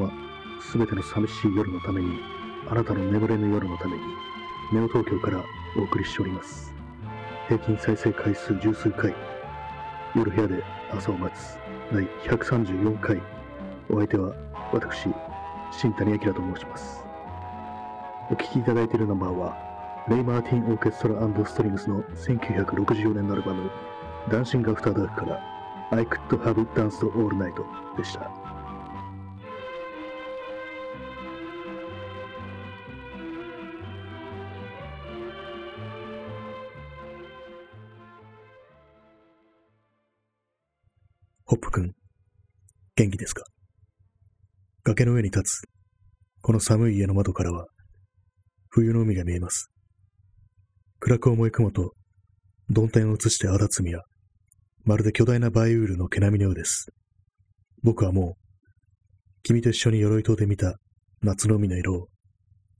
は、すべての寂しい夜のために、あなたの眠れぬ夜のために、ネオ東京からお送りしております。平均再生回数十数回、夜部屋で朝を待つ第134回、お相手は私、新谷明と申します。お聴きいただいているナンバーは、レイ・マーティン・オーケストラストリングスの1964年のアルバム、ダンシング・アフター・ダークから、I Could Have Danced All Night でした。ホップ君、元気ですか？崖の上に立つ、この寒い家の窓からは、冬の海が見えます。暗く思い雲と、曇天を映して荒つみや、まるで巨大なバイウールの毛並みのようです。僕はもう、君と一緒に鎧島で見た夏の海の色を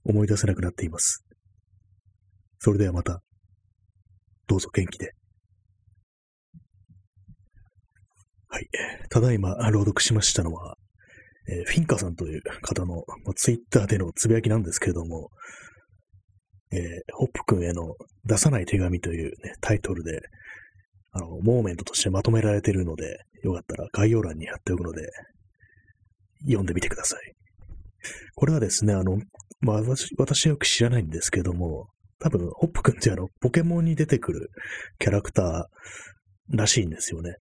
思い出せなくなっています。それではまた、どうぞ元気で。はい。ただいま朗読しましたのは、えーフィンカさんという方のまあツイッターでのつぶやきなんですけれども、えーホップ君への出さない手紙という、ね、タイトルで、あの、モーメントとしてまとめられているので、よかったら概要欄に貼っておくので、読んでみてください。これはですね、あの、まあ、私、私はよく知らないんですけども、多分、ホップ君ってあの、ポケモンに出てくるキャラクターらしいんですよね。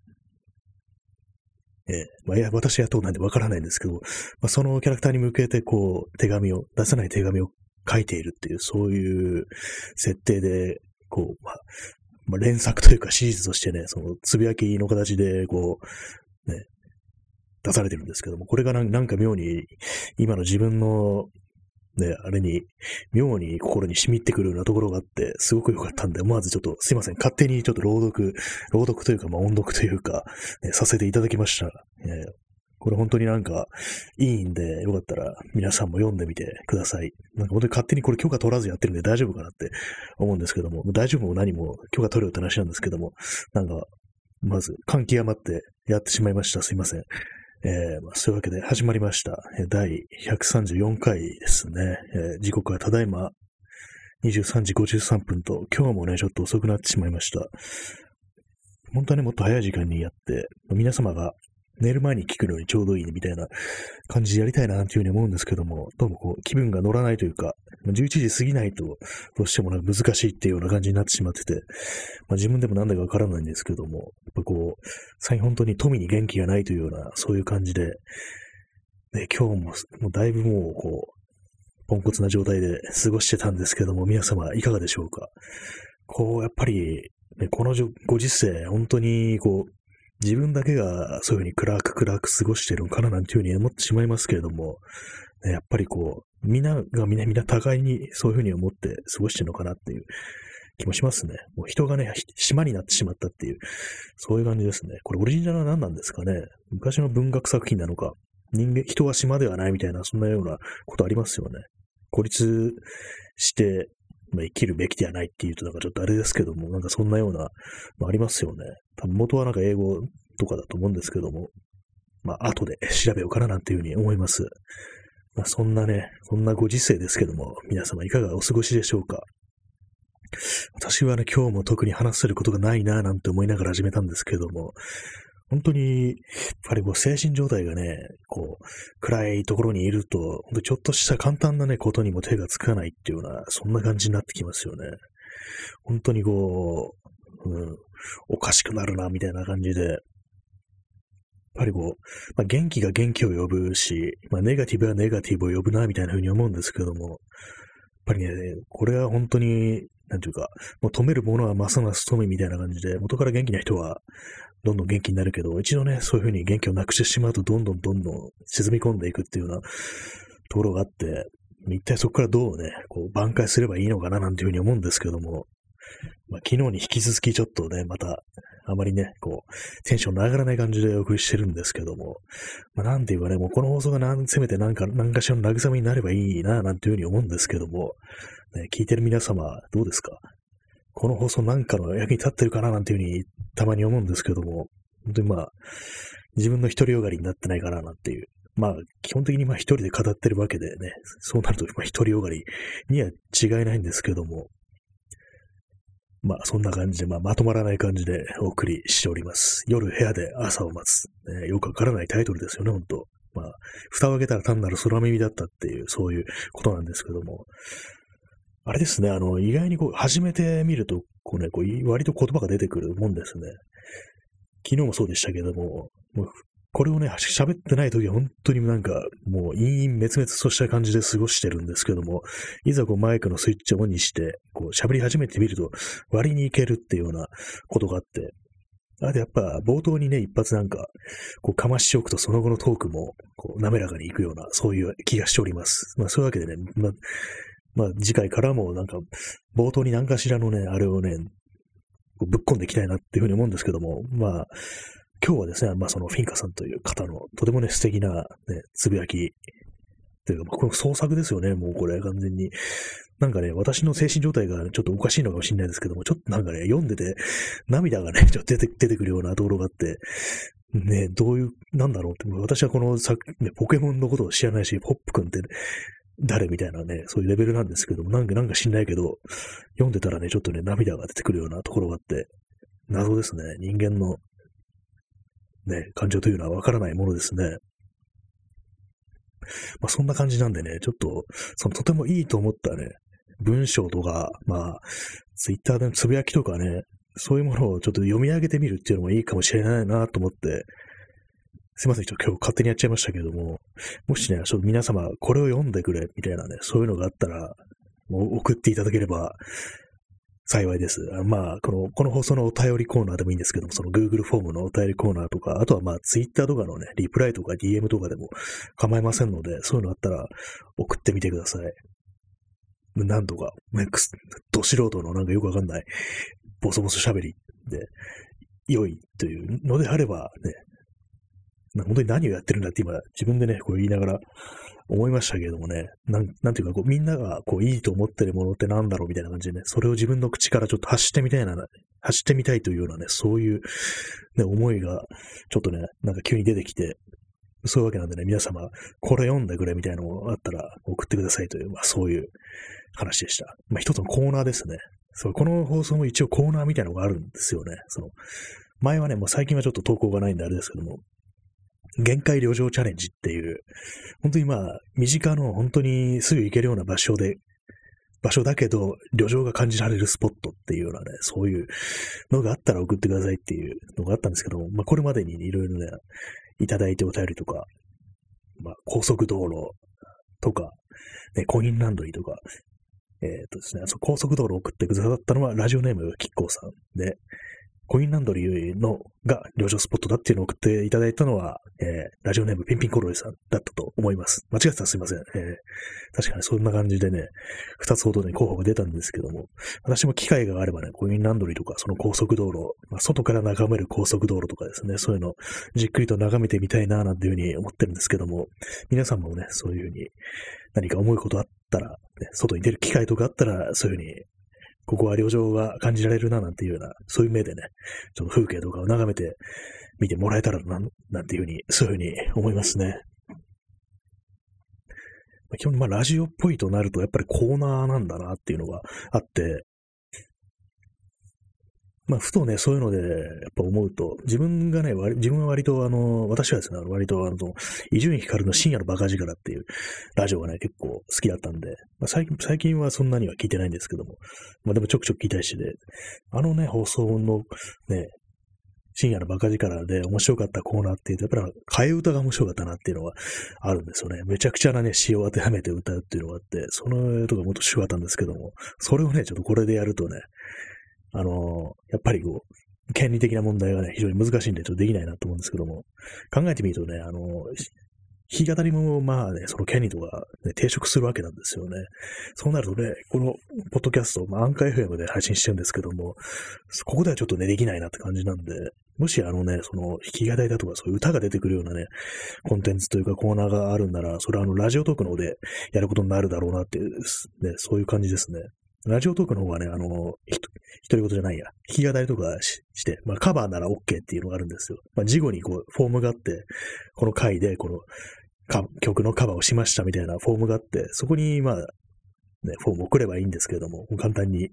ええまあ、いや、私はどうなんでわからないんですけど、まあ、そのキャラクターに向けて、こう、手紙を、出さない手紙を書いているっていう、そういう設定で、こう、まあ、まあ、連作というかシリーズとしてね、その、つぶやきの形で、こう、ね、出されてるんですけども、これがなんか妙に、今の自分の、ね、あれに、妙に心に染み入ってくるようなところがあって、すごく良かったんで、思わずちょっと、すいません、勝手にちょっと朗読、朗読というか、まあ、音読というか、ねさせていただきました。えーこれ本当になんかいいんで、よかったら皆さんも読んでみてください。なんか本当に勝手にこれ許可取らずやってるんで大丈夫かなって思うんですけども、大丈夫も何も許可取るよって話なんですけども、なんか、まず、感極まってやってしまいました。すいません。えーまあ、そういうわけで始まりました。第134回ですね。えー時刻はただいま23時53分と、今日もね、ちょっと遅くなってしまいました。本当はね、もっと早い時間にやって、皆様が寝る前に聞くのにちょうどいいみたいな感じでやりたいなっていうふうに思うんですけども、どうもこう気分が乗らないというか、11時過ぎないとどうしてもなんか難しいっていうような感じになってしまってて、まあ、自分でもなんだかわからないんですけども、やっぱこう、最近本当に富に元気がないというような、そういう感じで、ね、今日ももうだいぶもうこう、ポンコツな状態で過ごしてたんですけども、皆様いかがでしょうか？こう、やっぱり、ね、このご時世、本当にこう、自分だけがそういうふうに暗く暗く過ごしてるのかななんていうふうに思ってしまいますけれども、やっぱりこう、みんながみんなみんな互いにそういうふうに思って過ごしてるのかなっていう気もしますね。もう人がね、島になってしまったっていう、そういう感じですね。これオリジナルは何なんですかね昔の文学作品なのか、人間、人は島ではないみたいな、そんなようなことありますよね。孤立して、まあ、生きるべきではないっていうとなんかちょっとあれですけども、なんかそんなようなのありますよね。多分元はなんか英語とかだと思うんですけども、まあ後で調べようかななんていうふうに思います。まあそんなね、そんなご時世ですけども、皆様いかがお過ごしでしょうか私はね、今日も特に話せることがないなぁなんて思いながら始めたんですけども、本当に、やっぱりこう精神状態がね、こう、暗いところにいると、本当ちょっとした簡単なね、ことにも手がつかないっていうような、そんな感じになってきますよね。本当にこう、うん、おかしくなるな、みたいな感じで、っぱりこう、まあ、元気が元気を呼ぶし、まあ、ネガティブはネガティブを呼ぶな、みたいな風に思うんですけども、やっぱりね、これは本当に、なんていうか、もう止めるものはますます止めみたいな感じで、元から元気な人は、どんどん元気になるけど、一度ね、そういう風に元気をなくしてしまうと、どんどんどんどん沈み込んでいくっていうようなところがあって、一体そこからどうね、こう挽回すればいいのかななんていう風に思うんですけども、まあ、昨日に引き続きちょっとね、また、あまりね、こう、テンションの上がらない感じでお送りしてるんですけども、まあ、なんていうかね、もうこの放送がなんせめてなんか、何かしらの慰めになればいいな、なんていうふうに思うんですけども、ね、聞いてる皆様、どうですか？この放送なんかの役に立ってるかな、なんていうふうにたまに思うんですけども、本当にまあ、自分の独りよがりになってないかな、なんていう、まあ、基本的にまあ一人で語ってるわけでね、そうなると、まあ独りよがりには違いないんですけども、まあ、そんな感じで、まあ、まとまらない感じでお送りしております。夜部屋で朝を待つ。ね、よくわからないタイトルですよね、ほんと。まあ、蓋を開けたら単なる空耳だったっていう、そういうことなんですけども。あれですね、あの、意外にこう、始めてみると、こうね、こう、割と言葉が出てくるもんですね。昨日もそうでしたけども、もうこれをね、喋ってない時は本当になんか、もう陰々滅々とした感じで過ごしてるんですけども、いざこうマイクのスイッチをオンにして、こう喋り始めてみると、割にいけるっていうようなことがあって、あとやっぱ冒頭にね、一発なんか、こうかましておくとその後のトークも、こう滑らかにいくような、そういう気がしております。まあそういうわけでね、まあ、まあ次回からもなんか、冒頭に何かしらのね、あれをね、ぶっ込んでいきたいなっていうふうに思うんですけども、まあ、今日はですね、まあそのフィンカさんという方のとてもね、素敵なね、つぶやきというか、まあこの創作ですよね、もうこれ完全に。なんかね、私の精神状態がちょっとおかしいのかもしれないですけども、ちょっとなんかね、読んでて涙がね、ちょっと出て出てくるようなところがあって、ね、どういう、なんだろうって、私はこの作、ね、ポケモンのことを知らないし、ポップ君って誰みたいなね、そういうレベルなんですけども、なんかなんか知んないけど、読んでたらね、ちょっとね、涙が出てくるようなところがあって、謎ですね。人間のね、感情というのはわからないものですね。まあそんな感じなんでね、ちょっと、そのとてもいいと思ったね、文章とか、まあ、ツイッターでのつぶやきとかね、そういうものをちょっと読み上げてみるっていうのもいいかもしれないなと思って、すいません、ちょっと今日勝手にやっちゃいましたけども、もしね、ちょっと皆様これを読んでくれ、みたいなね、そういうのがあったら、もう送っていただければ、幸いです。まあ、この、この放送のお便りコーナーでもいいんですけども、その Google フォームのお便りコーナーとか、あとはまあ Twitter とかのね、リプライとか DM とかでも構いませんので、そういうのあったら送ってみてください。なんとか、ね、ど素人のなんかよくわかんない、ボソボソ喋りで、良いというのであればね、本当に何をやってるんだって今、自分でね、こう言いながら思いましたけれどもね、なん、なんていうか、こう、みんなが、こう、いいと思ってるものってなんだろうみたいな感じでね、それを自分の口からちょっと発してみたいな、発してみたいというようなね、そういう、ね、思いが、ちょっとね、なんか急に出てきて、そういうわけなんでね、皆様、これ読んでくれみたいなのがあったら送ってくださいという、まあそういう話でした。まあ一つのコーナーですね。そう、この放送も一応コーナーみたいなのがあるんですよね。その、前はね、もう最近はちょっと投稿がないんであれですけども、限界旅情チャレンジっていう、本当にまあ、身近の本当にすぐ行けるような場所で、場所だけど、旅情が感じられるスポットっていうようなね、そういうのがあったら送ってくださいっていうのがあったんですけども、まあ、これまでにいろいろね、いただいてお便りとか、まあ、高速道路とか、ね、コインランドリーとか、えっ、ー、とですね、そ高速道路を送ってくださったのは、ラジオネーム、キッコーさんで、コインランドリーのが旅情スポットだっていうのを送っていただいたのは、えー、ラジオネームピンピンコロリさんだったと思います。間違ってたらすいません。えー、確かにそんな感じでね、二つほどね、候補が出たんですけども、私も機会があればね、コインランドリーとか、その高速道路、まあ、外から眺める高速道路とかですね、そういうのじっくりと眺めてみたいな、なんていうふうに思ってるんですけども、皆さんもね、そういうふうに何か思うことあったら、ね、外に出る機会とかあったら、そういうふうにここは旅情が感じられるな、なんていうような、そういう目でね、ちょっと風景とかを眺めて見てもらえたらな、なんていうふうに、そういうふうに思いますね。基本、まあ、ラジオっぽいとなると、やっぱりコーナーなんだなっていうのがあって、まあ、ふとね、そういうので、やっぱ思うと、自分がね、自分は割と、あの、私はですね、割と、あの、伊集院光の深夜のバカ力っていうラジオがね、結構好きだったんで、まあ、最近、最近はそんなには聞いてないんですけども、まあでもちょくちょく聞いたりして、あのね、放送のね、深夜のバカ力で面白かったコーナーっていうと、やっぱり替え歌が面白かったなっていうのはあるんですよね。めちゃくちゃなね、詩を当てはめて歌うっていうのがあって、そのとかもっと主ったんですけども、それをね、ちょっとこれでやるとね、あの、やっぱりこう、権利的な問題がね、非常に難しいんで、ちょっとできないなと思うんですけども、考えてみるとね、あの、弾き語りも、まあね、その権利とか、ね、抵触するわけなんですよね。そうなるとね、この、ポッドキャスト、まあ、アンカー FM で配信してるんですけども、ここではちょっとね、できないなって感じなんで、もしあのね、その、弾き語りだとか、そういう歌が出てくるようなね、コンテンツというかコーナーがあるんなら、それはあの、ラジオトークの方でやることになるだろうなっていう、ね、そういう感じですね。ラジオトークの方はね、あの、ひ、独り言じゃないや。弾き語りとかして、まあカバーなら OK っていうのがあるんですよ。まあ事後にこう、フォームがあって、この回で、この、曲のカバーをしましたみたいなフォームがあって、そこに、まあ、ね、フォームを送ればいいんですけれども、簡単に、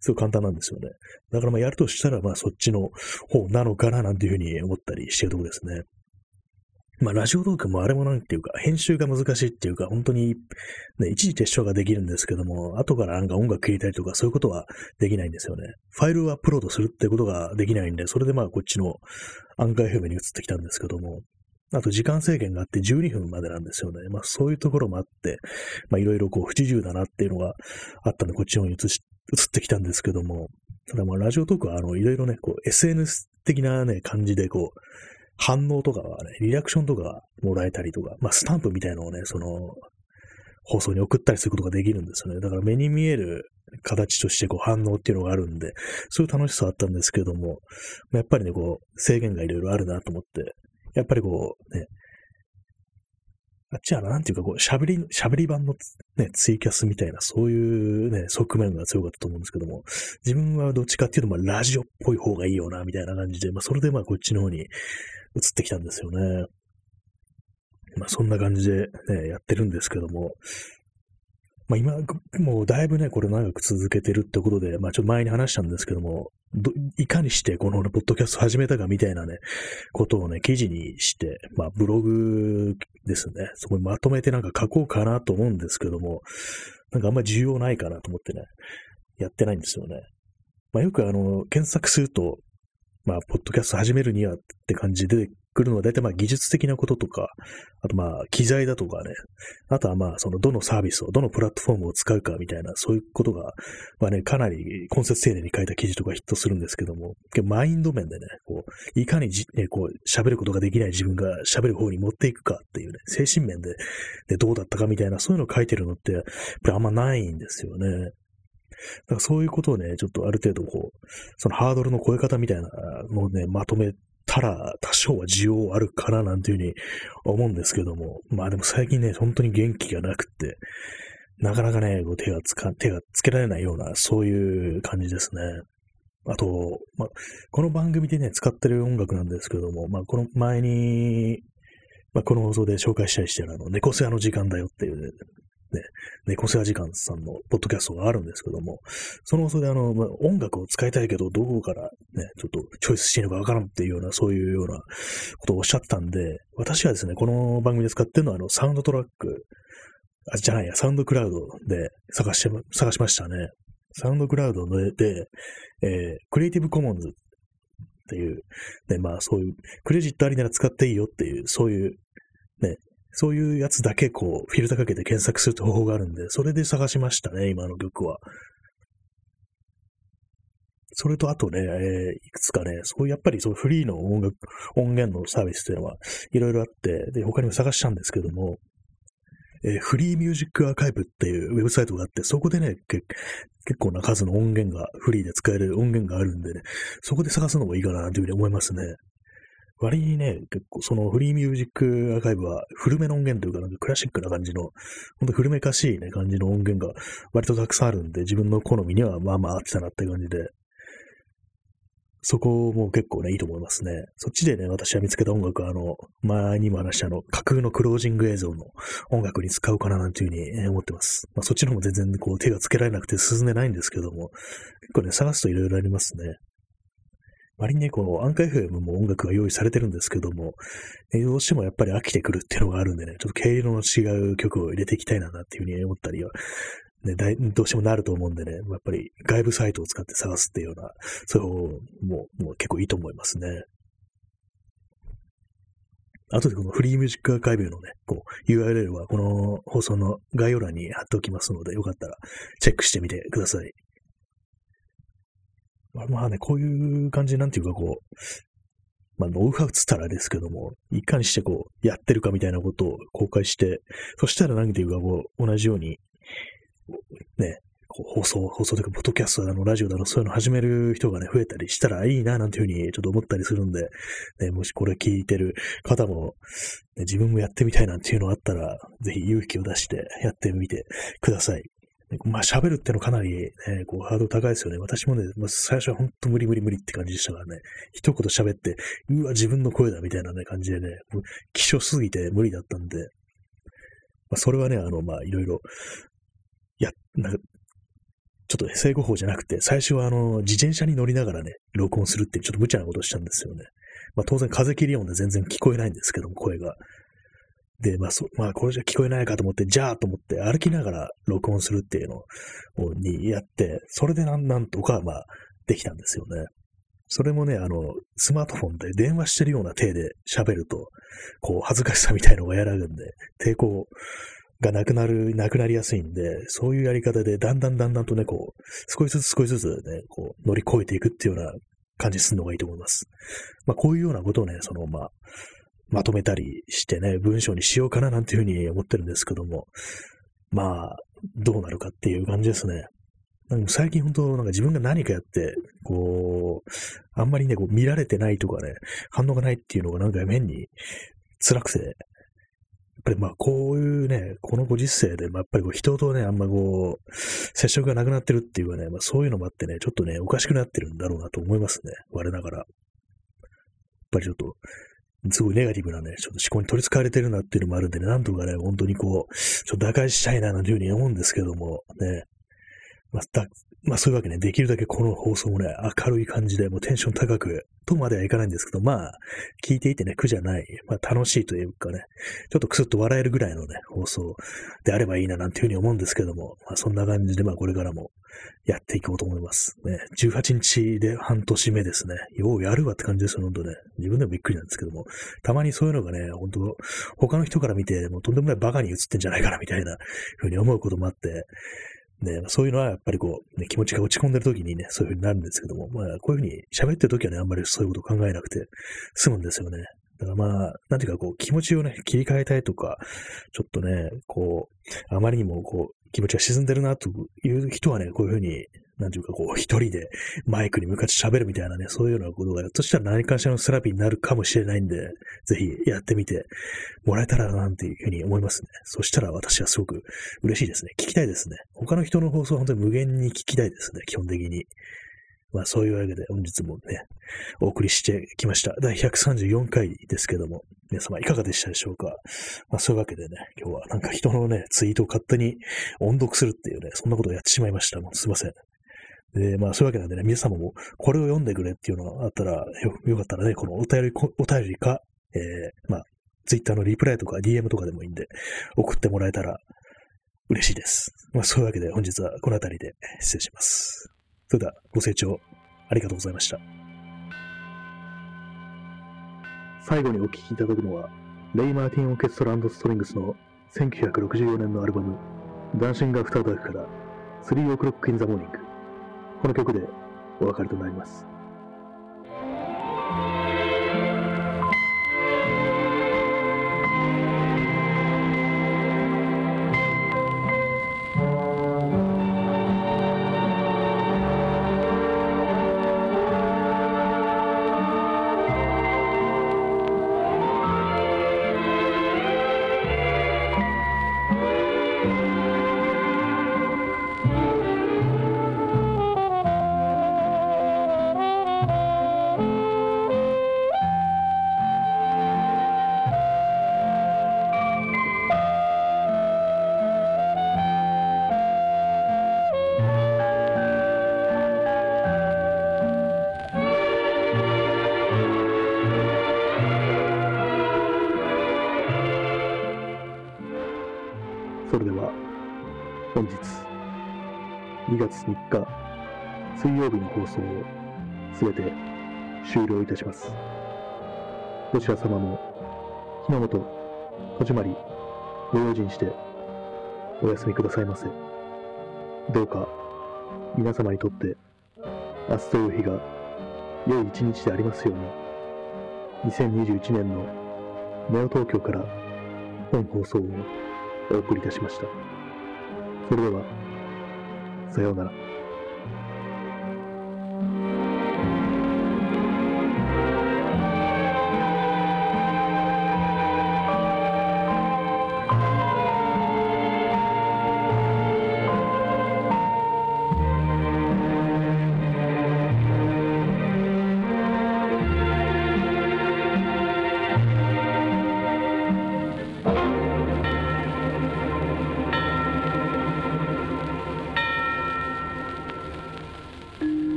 すごい簡単なんですよね。だからまあやるとしたら、まあそっちの方なのかななんていうふうに思ったりしてるところですね。まあ、ラジオトークもあれもなんていうか、編集が難しいっていうか、本当に、ね、一時撤収ができるんですけども、後からなんか音楽入れたりとか、そういうことはできないんですよね。ファイルをアップロードするってことができないんで、それでまあ、こっちの案外表面に移ってきたんですけども、あと時間制限があって12分までなんですよね。まあそういうところもあって、まあいろいろこう不自由だなっていうのがあったんで、こっちの方に移し、移ってきたんですけども、ただまあラジオトークはあのいろいろね、こう SNS 的なね、感じでこう、反応とかはね、リアクションとかもらえたりとか、まあスタンプみたいなのをね、その、放送に送ったりすることができるんですよね。だから目に見える形としてこう反応っていうのがあるんで、そういう楽しさあったんですけども、やっぱりね、こう、制限がいろいろあるなと思って、やっぱりこう、ね、あっちはなんていうか、こう、喋り、喋り版のね、ツイキャスみたいな、そういうね、側面が強かったと思うんですけども、自分はどっちかっていうと、まあ、ラジオっぽい方がいいよな、みたいな感じで、まあ、それでまあ、こっちの方に移ってきたんですよね。まあ、そんな感じでね、やってるんですけども、まあ今、もうだいぶね、これ長く続けてるってことで、まあちょっと前に話したんですけども、どいかにしてこのポッドキャスト始めたかみたいなね、ことをね、記事にして、まあブログですね、そこにまとめてなんか書こうかなと思うんですけども、なんかあんまり需要ないかなと思ってね、やってないんですよね。まあよくあの、検索すると、まあ、ポッドキャスト始めるにはって感じでくるのは、大体まあ技術的なこととか、あとまあ機材だとかね、あとはまあそのどのサービスを、どのプラットフォームを使うかみたいな、そういうことが、まあね、かなり根節丁寧に書いた記事とかヒットするんですけども、マインド面でね、こう、いかにじ、ね、こう、喋ることができない自分が喋る方に持っていくかっていうね、精神面で、でどうだったかみたいな、そういうのを書いてるのって、やっぱりあんまないんですよね。だからそういうことをね、ちょっとある程度こう、そのハードルの超え方みたいなのをね、まとめたら多少は需要あるかななんていうふうに思うんですけども、まあでも最近ね、本当に元気がなくって、なかなかね、手がつか、手がつけられないような、そういう感じですね。あと、まあ、この番組でね、使ってる音楽なんですけども、まあ、この前に、まあ、この放送で紹介したりしてるあの、猫背屋の時間だよっていう、ね、ね、猫世話時間さんのポッドキャストがあるんですけども、その放送であの、まあ、音楽を使いたいけど、どこからね、ちょっとチョイスしていいのかわからんっていうような、そういうようなことをおっしゃってたんで、私はですね、この番組で使ってるのは、あの、サウンドトラック、あ、じゃないや、サウンドクラウドで探して、探しましたね。サウンドクラウドで、でえー、クリエイティブコモンズっていう、ね、まあそういう、クレジットありなら使っていいよっていう、そういう、ね、そういうやつだけこう、フィルターかけて検索する方法があるんで、それで探しましたね、今の曲は。それとあとね、えー、いくつかね、そうやっぱりそうフリーの音楽、音源のサービスっていうのはいろいろあって、で、他にも探したんですけども、えー、フリーミュージックアーカイブっていうウェブサイトがあって、そこでね、結構な数の音源が、フリーで使える音源があるんでね、そこで探すのもいいかなというふうに思いますね。割にね、結構そのフリーミュージックアーカイブは古めの音源というか、なんかクラシックな感じの、ほんと古めかしいね、感じの音源が割とたくさんあるんで、自分の好みにはまあまあ合ってたなって感じで、そこも結構ね、いいと思いますね。そっちでね、私は見つけた音楽は、あの、前にも話したあの、架空のクロージング映像の音楽に使うかななんていうふうに思ってます。まあ、そっちの方も全然こう手がつけられなくて進んでないんですけども、結構ね、探すといろいろありますね。割にね、このアンカー FM も音楽が用意されてるんですけども、どうしてもやっぱり飽きてくるっていうのがあるんでね、ちょっと毛色の違う曲を入れていきたいななっていうふうに思ったりは、ね、どうしてもなると思うんでね、やっぱり外部サイトを使って探すっていうような、そういう方ももう結構いいと思いますね。後でこのフリーミュージックアーカイブのね、こう URL はこの放送の概要欄に貼っておきますので、よかったらチェックしてみてください。まあね、こういう感じなんていうかこう、まあ、ノウハウつったらですけども、いかにしてこう、やってるかみたいなことを公開して、そしたら何ていうかこう、同じように、ね、放送、放送というか、ポッドキャストだの、ラジオだの、そういうの始める人がね、増えたりしたらいいな、なんていうふうにちょっと思ったりするんで、ね、もしこれ聞いてる方も、ね、自分もやってみたいなんていうのがあったら、ぜひ勇気を出してやってみてください。まあ喋るってのかなりね、こうハードル高いですよね。私もね、まあ、最初は本当無理無理無理って感じでしたからね。一言喋って、うわ、自分の声だみたいなね、感じでね、もう希少すぎて無理だったんで、まあ、それはね、あの、まあ、いろいろ、いや、なんか、ちょっとね、正誤法じゃなくて、最初はあの、自転車に乗りながらね、録音するってちょっと無茶なことをしたんですよね。まあ当然風切り音で全然聞こえないんですけども、声が。で、まあそ、まあこれじゃ聞こえないかと思って、じゃあと思って歩きながら録音するっていうのを、にやって、それでなんなんとか、まあ、できたんですよね。それもね、あの、スマートフォンで電話してるような手で喋ると、こう、恥ずかしさみたいのが和らぐんで、抵抗がなくなる、なくなりやすいんで、そういうやり方で、だんだんだんだんとね、こう、少しずつ少しずつね、こう、乗り越えていくっていうような感じするのがいいと思います。まあ、こういうようなことをね、その、まあ、まとめたりしてね、文章にしようかななんていうふうに思ってるんですけども、まあ、どうなるかっていう感じですね。最近本当なんか自分が何かやって、こう、あんまりね、こう見られてないとかね、反応がないっていうのがなんか変に辛くて、やっぱりまあこういうね、このご時世で、まあ、やっぱりこう人とね、あんまこう、接触がなくなってるっていうかね、まあそういうのもあってね、ちょっとね、おかしくなってるんだろうなと思いますね。我ながら。やっぱりちょっと、すごいネガティブなね、ちょっと思考に取り憑かれてるなっていうのもあるんでね、なんとかね、本当にこう、ちょっと打開したいな、なんていうふうに思うんですけども、ね、まあ、まあそういうわけね、できるだけこの放送もね、明るい感じで、もうテンション高く、とまではいかないんですけど、まあ、聞いていてね、苦じゃない、まあ楽しいというかね、ちょっとクスッと笑えるぐらいのね、放送であればいいななんていうふうに思うんですけども、まあそんな感じで、まあこれからもやっていこうと思います。ね、18日で半年目ですね。ようやるわって感じですよ、ほんとね。自分でもびっくりなんですけども、たまにそういうのがね、本当他の人から見て、もうとんでもないバカに映ってんじゃないかなみたいなふうに思うこともあって、ね、そういうのはやっぱりこう、ね、気持ちが落ち込んでる時にね、そういう風になるんですけども、まあ、こういう風に喋ってる時はね、あんまりそういうこと考えなくて済むんですよね。だからまあ、なんていうかこう、気持ちをね、切り替えたいとか、ちょっとね、こう、あまりにもこう、気持ちが沈んでるなという人はね、こういうふうになんていうかこう、一人でマイクに向かって喋るみたいなね、そういうようなことが、ひょっとしたら何かしらのセラピーになるかもしれないんで、ぜひやってみてもらえたらな、なんていうふうに思いますね。そしたら私はすごく嬉しいですね。聞きたいですね。他の人の放送は本当に無限に聞きたいですね、基本的に。まあそういうわけで本日もね、お送りしてきました。第134回ですけども、皆様いかがでしたでしょうか？まあそういうわけでね、今日はなんか人のね、ツイートを勝手に音読するっていうね、そんなことをやってしまいました。もうすいません。で、まあそういうわけなんでね、皆様もこれを読んでくれっていうのがあったら、よ、よかったらね、このお便り、お便りか、えー、まあ、ツイッターのリプライとか DM とかでもいいんで、送ってもらえたら嬉しいです。まあそういうわけで本日はこの辺りで失礼します。それではご清聴ありがとうございました。最後にお聴きいただくのは、レイ・マーティン・オーケストラストリングスの1964年のアルバム、ダンシング・アフター・ダークから、3 o'clock in the morning。この曲でお別れとなります。それでは、本日、2月3日、水曜日の放送をすべて終了いたします。どちら様も、日の本、戸締まり、ご用心してお休みくださいませ。どうか、皆様にとって、明日という日が良い一日でありますように、2021年のネオ東京から本放送をお送りいたしました。それでは、さようなら。